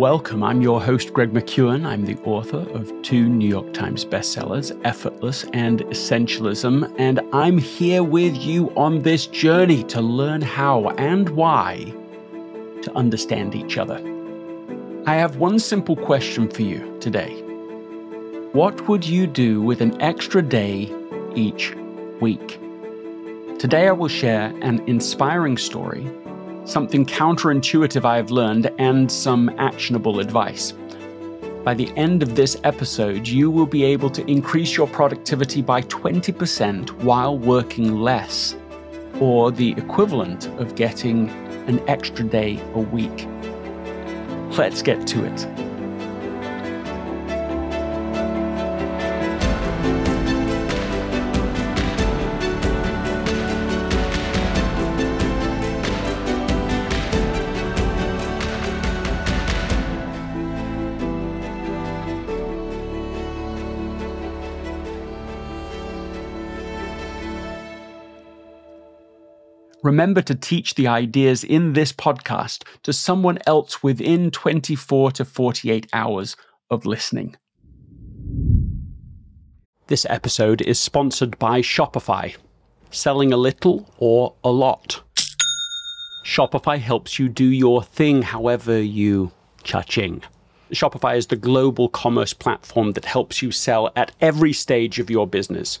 Welcome. I'm your host, Greg McKeown. I'm the author of two New York Times bestsellers, Effortless and Essentialism, and I'm here with you on this journey to learn how and why to understand each other. I have one simple question for you today. What would you do with an extra day each week? Today, I will share an inspiring story something counterintuitive I have learned, and some actionable advice. By the end of this episode, you will be able to increase your productivity by 20% while working less, or the equivalent of getting an extra day a week. Let's get to it. Remember to teach the ideas in this podcast to someone else within 24 to 48 hours of listening. This episode is sponsored by Shopify. Selling a little or a lot. Shopify helps you do your thing however you cha-ching. Shopify is the global commerce platform that helps you sell at every stage of your business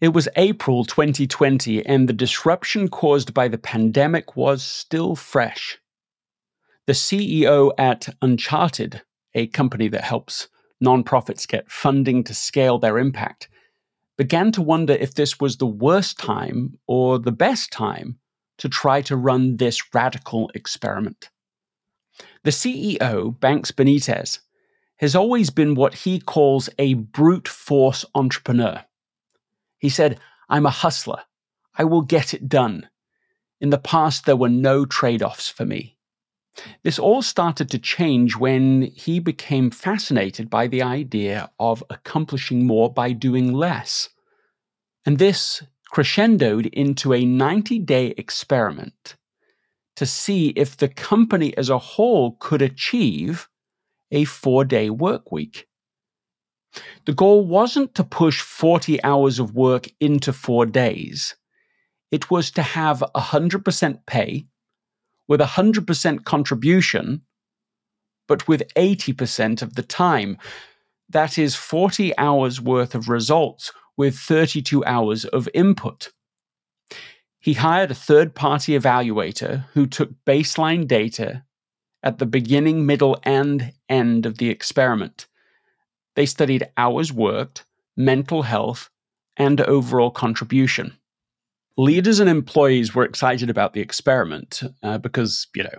It was April 2020, and the disruption caused by the pandemic was still fresh. The CEO at Uncharted, a company that helps nonprofits get funding to scale their impact, began to wonder if this was the worst time or the best time to try to run this radical experiment. The CEO, Banks Benitez, has always been what he calls a brute force entrepreneur. He said, I'm a hustler. I will get it done. In the past, there were no trade offs for me. This all started to change when he became fascinated by the idea of accomplishing more by doing less. And this crescendoed into a 90 day experiment to see if the company as a whole could achieve a four day work week. The goal wasn't to push 40 hours of work into four days. It was to have 100% pay with 100% contribution, but with 80% of the time. That is 40 hours worth of results with 32 hours of input. He hired a third party evaluator who took baseline data at the beginning, middle, and end of the experiment. They studied hours worked, mental health, and overall contribution. Leaders and employees were excited about the experiment uh, because, you know,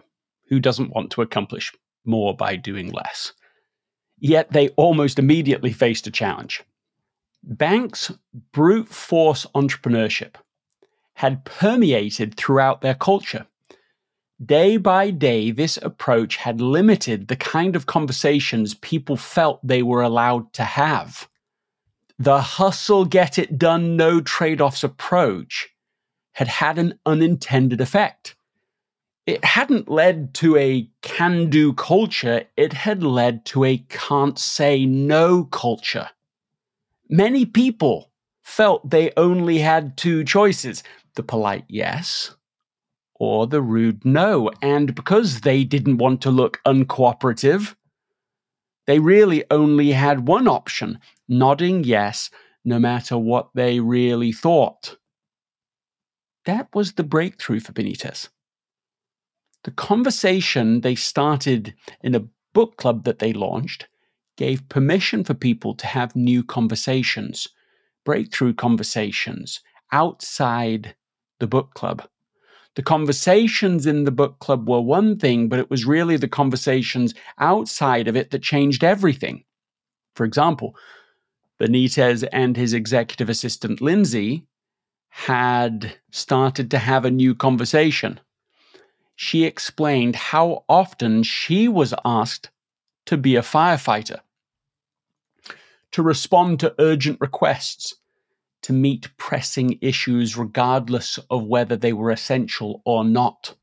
who doesn't want to accomplish more by doing less? Yet they almost immediately faced a challenge. Banks' brute force entrepreneurship had permeated throughout their culture. Day by day, this approach had limited the kind of conversations people felt they were allowed to have. The hustle, get it done, no trade offs approach had had an unintended effect. It hadn't led to a can do culture, it had led to a can't say no culture. Many people felt they only had two choices the polite yes or the rude no. And because they didn't want to look uncooperative, they really only had one option nodding yes, no matter what they really thought. That was the breakthrough for Benitez. The conversation they started in a book club that they launched gave permission for people to have new conversations, breakthrough conversations outside the book club. The conversations in the book club were one thing, but it was really the conversations outside of it that changed everything. For example, Benitez and his executive assistant Lindsay had started to have a new conversation she explained how often she was asked to be a firefighter, to respond to urgent requests, to meet pressing issues regardless of whether they were essential or not.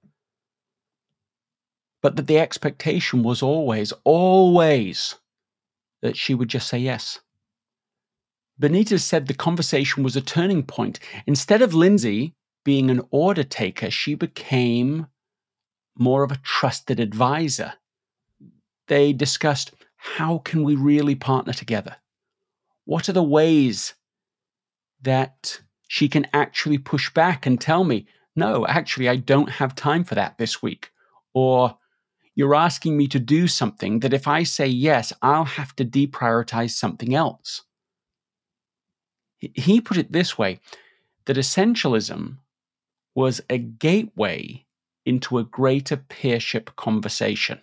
But that the expectation was always, always that she would just say yes. Benitez said the conversation was a turning point. Instead of Lindsay being an order taker, she became more of a trusted advisor. They discussed how can we really partner together? What are the ways that she can actually push back and tell me, no, actually, I don't have time for that this week? Or you're asking me to do something that if I say yes, I'll have to deprioritize something else. He put it this way that essentialism was a gateway into a greater peership conversation.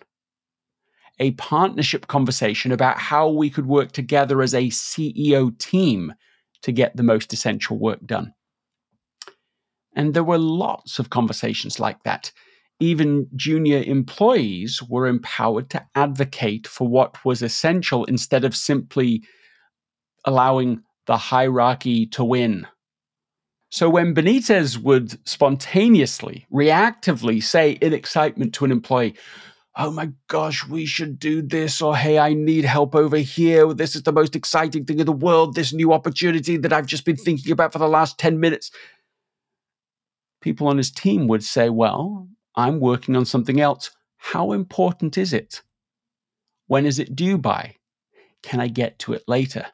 A partnership conversation about how we could work together as a CEO team to get the most essential work done. And there were lots of conversations like that. Even junior employees were empowered to advocate for what was essential instead of simply allowing the hierarchy to win. So when Benitez would spontaneously, reactively say in excitement to an employee, Oh my gosh, we should do this, or hey, I need help over here. This is the most exciting thing in the world, this new opportunity that I've just been thinking about for the last 10 minutes. People on his team would say, Well, I'm working on something else. How important is it? When is it due by? Can I get to it later?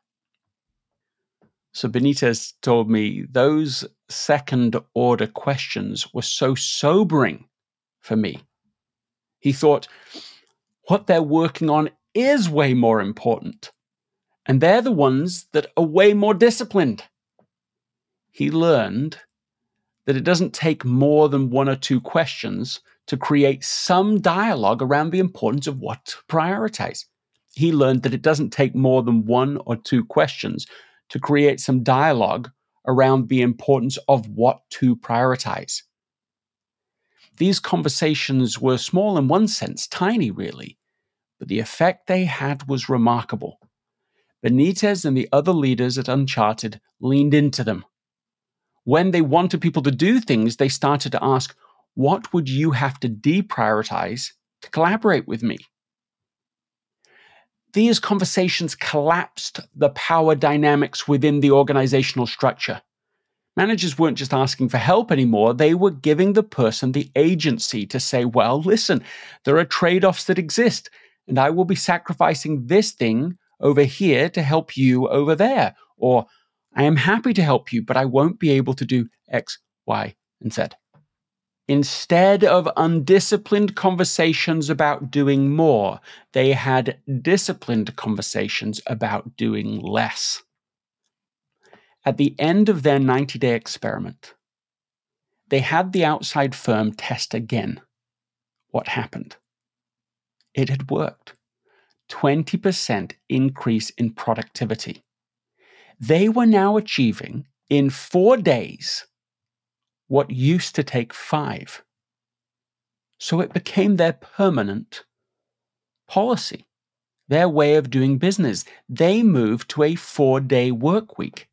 So Benitez told me those second order questions were so sobering for me. He thought, what they're working on is way more important. And they're the ones that are way more disciplined. He learned that it doesn't take more than one or two questions to create some dialogue around the importance of what to prioritize. He learned that it doesn't take more than one or two questions to create some dialogue around the importance of what to prioritize. These conversations were small in one sense, tiny really, but the effect they had was remarkable. Benitez and the other leaders at Uncharted leaned into them. When they wanted people to do things, they started to ask, What would you have to deprioritize to collaborate with me? these conversations collapsed the power dynamics within the organizational structure. Managers weren't just asking for help anymore, they were giving the person the agency to say, well, listen, there are trade offs that exist, and I will be sacrificing this thing over here to help you over there. Or I am happy to help you, but I won't be able to do X, Y, and Z. Instead of undisciplined conversations about doing more, they had disciplined conversations about doing less. At the end of their 90 day experiment, they had the outside firm test again what happened. It had worked 20% increase in productivity. They were now achieving in four days what used to take five. So it became their permanent policy, their way of doing business. They moved to a four day work week.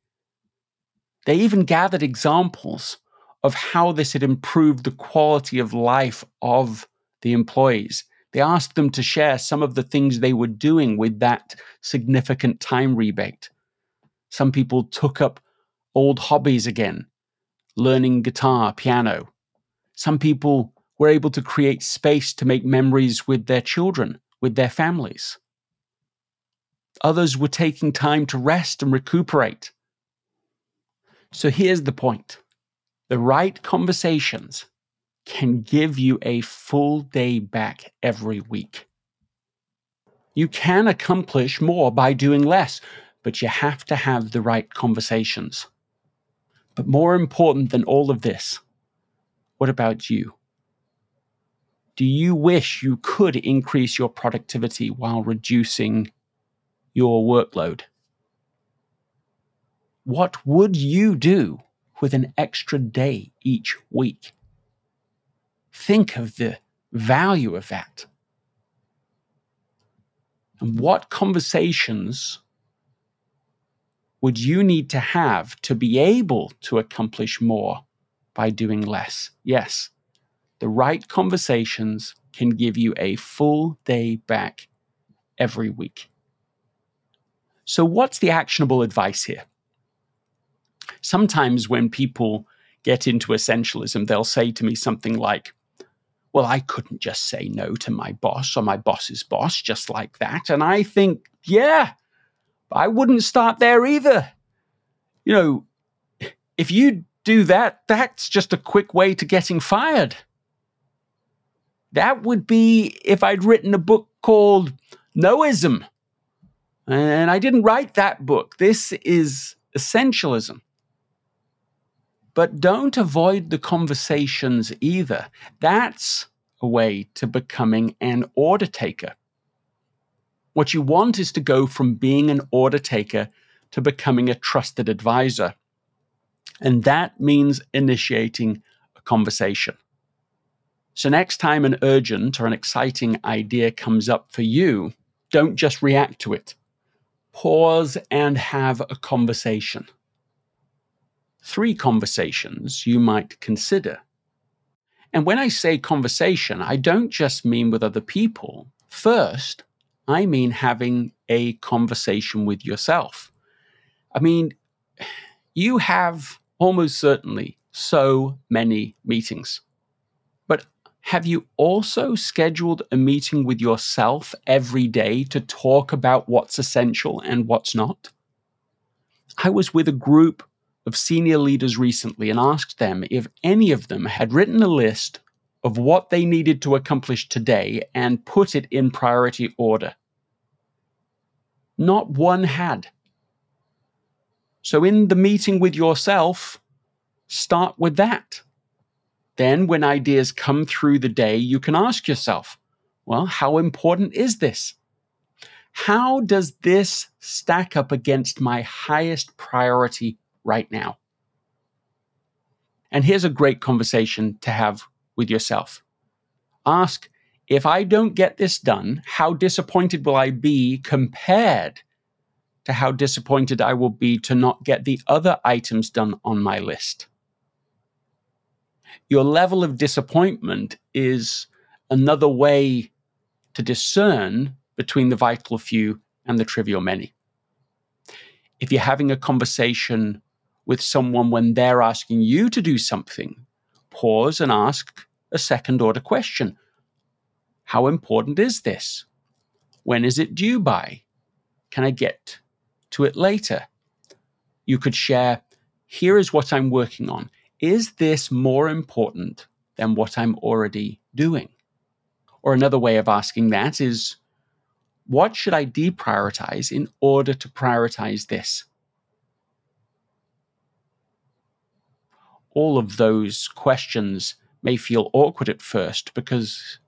They even gathered examples of how this had improved the quality of life of the employees. They asked them to share some of the things they were doing with that significant time rebate. Some people took up old hobbies again, learning guitar, piano. Some people were able to create space to make memories with their children, with their families. Others were taking time to rest and recuperate. So here's the point the right conversations can give you a full day back every week. You can accomplish more by doing less, but you have to have the right conversations. But more important than all of this, what about you? Do you wish you could increase your productivity while reducing your workload? What would you do with an extra day each week? Think of the value of that. And what conversations would you need to have to be able to accomplish more by doing less? Yes, the right conversations can give you a full day back every week. So, what's the actionable advice here? Sometimes when people get into essentialism, they'll say to me something like, Well, I couldn't just say no to my boss or my boss's boss just like that. And I think, Yeah, I wouldn't start there either. You know, if you do that, that's just a quick way to getting fired. That would be if I'd written a book called Noism. And I didn't write that book. This is essentialism. But don't avoid the conversations either. That's a way to becoming an order taker. What you want is to go from being an order taker to becoming a trusted advisor. And that means initiating a conversation. So, next time an urgent or an exciting idea comes up for you, don't just react to it. Pause and have a conversation. Three conversations you might consider. And when I say conversation, I don't just mean with other people. First, I mean having a conversation with yourself. I mean, you have almost certainly so many meetings. But have you also scheduled a meeting with yourself every day to talk about what's essential and what's not? I was with a group of senior leaders recently and asked them if any of them had written a list of what they needed to accomplish today and put it in priority order. Not one had. So, in the meeting with yourself, start with that. Then, when ideas come through the day, you can ask yourself, well, how important is this? How does this stack up against my highest priority right now? And here's a great conversation to have with yourself. Ask, if I don't get this done, how disappointed will I be compared to how disappointed I will be to not get the other items done on my list? Your level of disappointment is another way to discern between the vital few and the trivial many. If you're having a conversation with someone when they're asking you to do something, pause and ask a second order question How important is this? When is it due by? Can I get to it later? You could share Here is what I'm working on. Is this more important than what I'm already doing? Or another way of asking that is What should I deprioritize in order to prioritize this? All of those questions may feel awkward at first because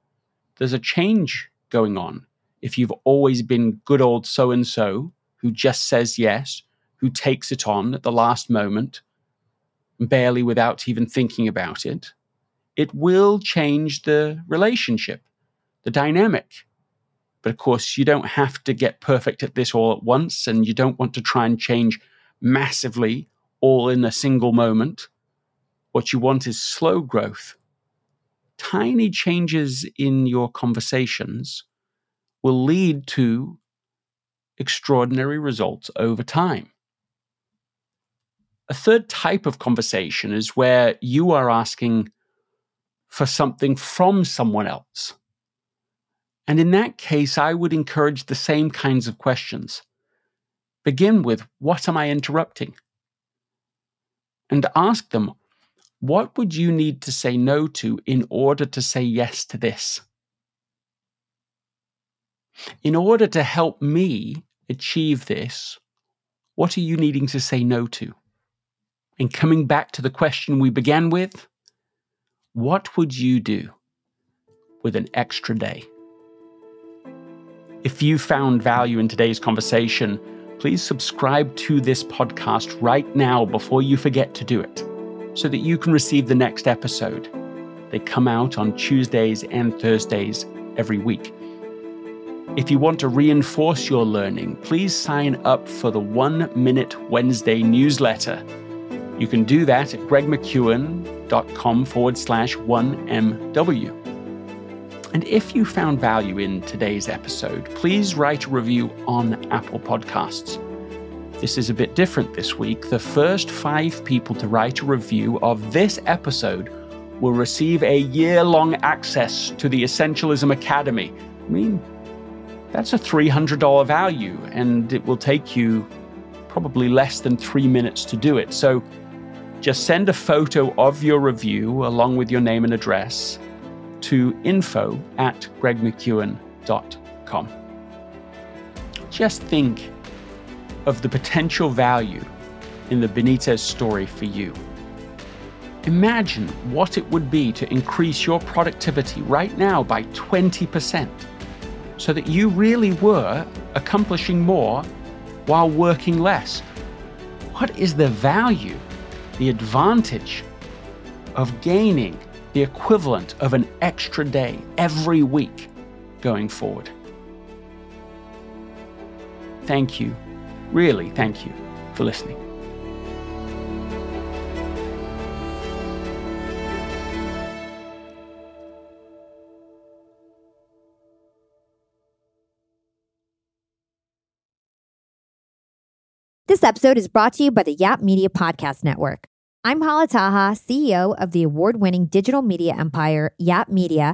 there's a change going on. If you've always been good old so and so who just says yes, who takes it on at the last moment, barely without even thinking about it, it will change the relationship, the dynamic. But of course, you don't have to get perfect at this all at once, and you don't want to try and change massively all in a single moment. What you want is slow growth. Tiny changes in your conversations will lead to extraordinary results over time. A third type of conversation is where you are asking for something from someone else. And in that case, I would encourage the same kinds of questions. Begin with, What am I interrupting? And ask them, What would you need to say no to in order to say yes to this? In order to help me achieve this, what are you needing to say no to? And coming back to the question we began with, what would you do with an extra day? If you found value in today's conversation, please subscribe to this podcast right now before you forget to do it so that you can receive the next episode. They come out on Tuesdays and Thursdays every week. If you want to reinforce your learning, please sign up for the One Minute Wednesday newsletter. You can do that at gregmckeown.com forward slash 1MW. And if you found value in today's episode, please write a review on Apple Podcasts. This is a bit different this week. The first five people to write a review of this episode will receive a year long access to the Essentialism Academy. I mean, that's a $300 value, and it will take you probably less than three minutes to do it. So just send a photo of your review along with your name and address to info at gregmckeown.com. Just think of the potential value in the Benitez story for you. Imagine what it would be to increase your productivity right now by 20% so that you really were accomplishing more while working less. What is the value, the advantage of gaining the equivalent of an extra day every week going forward. Thank you, really thank you for listening. This episode is brought to you by the Yap Media Podcast Network. I'm Hala Taha, CEO of the award winning digital media empire, Yap Media,